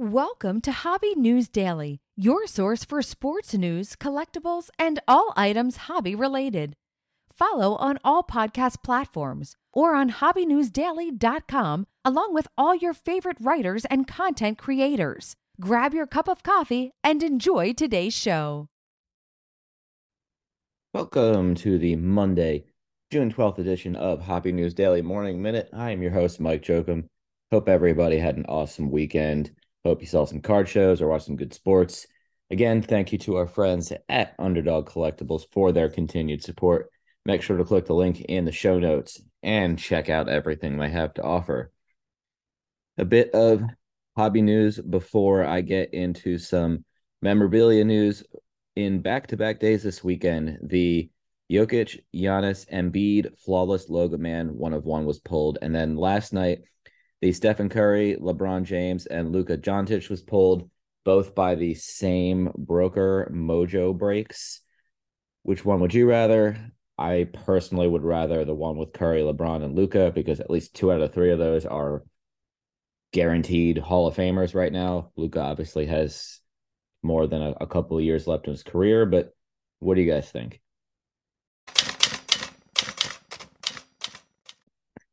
Welcome to Hobby News Daily, your source for sports news, collectibles, and all items hobby related. Follow on all podcast platforms or on hobbynewsdaily.com along with all your favorite writers and content creators. Grab your cup of coffee and enjoy today's show. Welcome to the Monday, June 12th edition of Hobby News Daily Morning Minute. I am your host, Mike Jokum. Hope everybody had an awesome weekend. Hope you saw some card shows or watched some good sports. Again, thank you to our friends at Underdog Collectibles for their continued support. Make sure to click the link in the show notes and check out everything they have to offer. A bit of hobby news before I get into some memorabilia news. In back to back days this weekend, the Jokic, Giannis, Embiid, flawless Logoman one of one was pulled. And then last night, the Stephen Curry, LeBron James, and Luka Doncic was pulled both by the same broker, Mojo Breaks. Which one would you rather? I personally would rather the one with Curry, LeBron, and Luka because at least two out of three of those are guaranteed Hall of Famers right now. Luka obviously has more than a, a couple of years left in his career, but what do you guys think?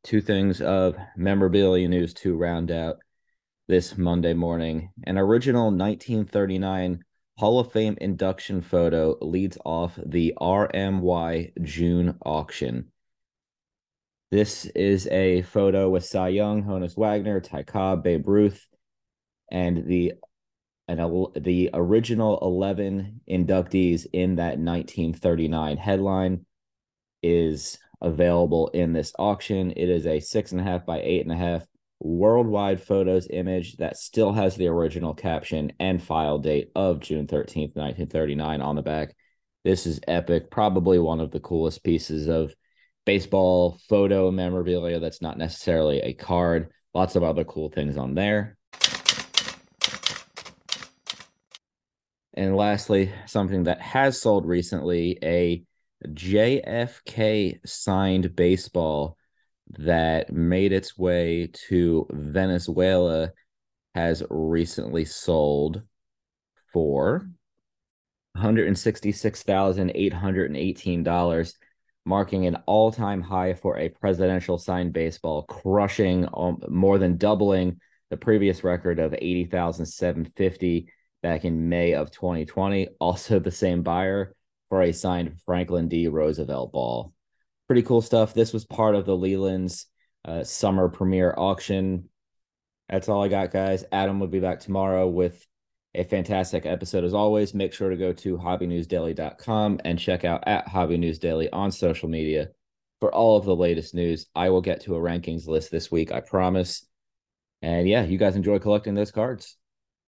Two things of memorabilia news to round out this Monday morning. An original 1939 Hall of Fame induction photo leads off the RMY June auction. This is a photo with Cy Young, Honus Wagner, Ty Cobb, Babe Ruth, and the and the original 11 inductees in that 1939 headline is available in this auction. It is a six and a half by eight and a half worldwide photos image that still has the original caption and file date of June 13th, 1939 on the back. This is epic, probably one of the coolest pieces of baseball photo memorabilia that's not necessarily a card. Lots of other cool things on there. And lastly, something that has sold recently a JFK signed baseball that made its way to Venezuela has recently sold for $166,818, marking an all time high for a presidential signed baseball, crushing um, more than doubling the previous record of 80,750 back in May of 2020. Also, the same buyer for a signed Franklin D. Roosevelt ball. Pretty cool stuff. This was part of the Lelands uh, summer premiere auction. That's all I got, guys. Adam will be back tomorrow with a fantastic episode as always. Make sure to go to hobbynewsdaily.com and check out at Hobby News Daily on social media for all of the latest news. I will get to a rankings list this week, I promise. And yeah, you guys enjoy collecting those cards.